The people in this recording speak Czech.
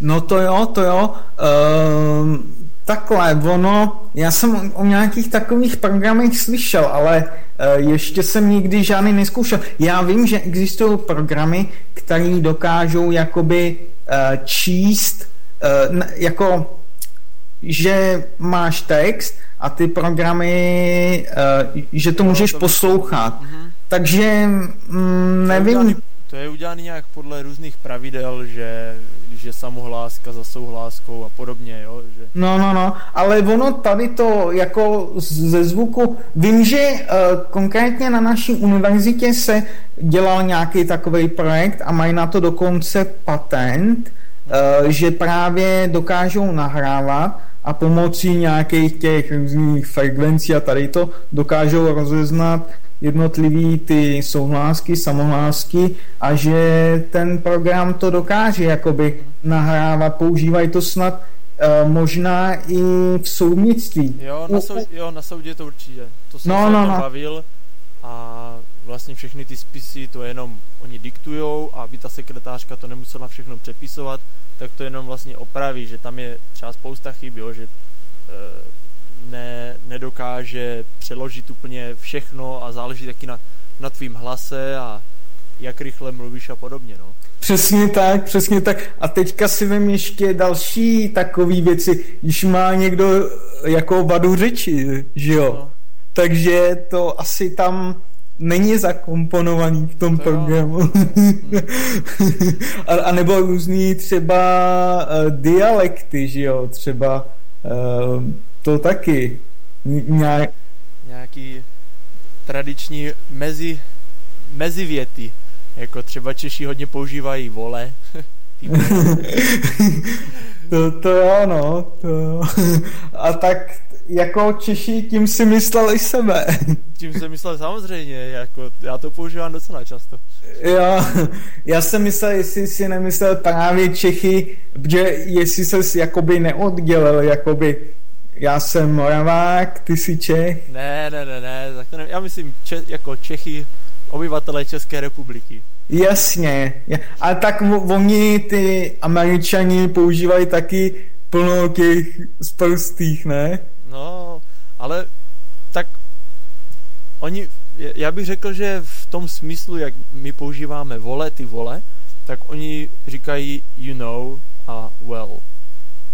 No to jo, to jo. Uh, takhle, ono, já jsem o, o nějakých takových programech slyšel, ale uh, ještě jsem nikdy žádný neskoušel. Já vím, že existují programy, které dokážou jakoby uh, číst, uh, jako že máš text a ty programy, uh, že to můžeš poslouchat. Mm-hmm. Takže mm, nevím. To je udělané nějak podle různých pravidel, že je samohláska za souhláskou a podobně, jo? Že... No, no, no, ale ono tady to jako ze zvuku, vím, že uh, konkrétně na naší univerzitě se dělal nějaký takový projekt a mají na to dokonce patent, uh, že právě dokážou nahrávat a pomocí nějakých těch různých frekvencí a tady to dokážou rozeznat jednotlivý ty souhlásky, samohlásky a že ten program to dokáže jakoby nahrávat, používají to snad uh, možná i v soudnictví. Jo, na, sou, jo, na soudě to určitě. To jsem no, se no, no. bavil a vlastně všechny ty spisy to jenom oni diktujou a aby ta sekretářka to nemusela všechno přepisovat, tak to jenom vlastně opraví, že tam je třeba spousta chyb, jo, že e, ne, nedokáže přeložit úplně všechno a záleží taky na, na tvým hlase a jak rychle mluvíš a podobně, no. Přesně tak, přesně tak. A teďka si vím ještě další takové věci, když má někdo jako vadu řeči, že jo. No. Takže to asi tam není zakomponovaný v tom to programu. a, a nebo různý třeba uh, dialekty, že jo, třeba uh, to taky. Nějak... Nějaký tradiční mezi, mezivěty. Jako třeba Češi hodně používají vole. to, to jo, no. To... A tak jako Češi tím si mysleli sebe. Tím jsem myslel samozřejmě, jako já to používám docela často. Jo, já jsem myslel, jestli si nemyslel právě Čechy, že jestli se jakoby neoddělil, jakoby já jsem Moravák, ty jsi Čech. Ne, ne, ne, ne, tak to ne, já myslím če, jako Čechy, obyvatele České republiky. Jasně, a tak oni ty američani používají taky plno těch sprostých, ne? No, ale tak oni, já bych řekl, že v tom smyslu, jak my používáme vole, ty vole, tak oni říkají you know a well.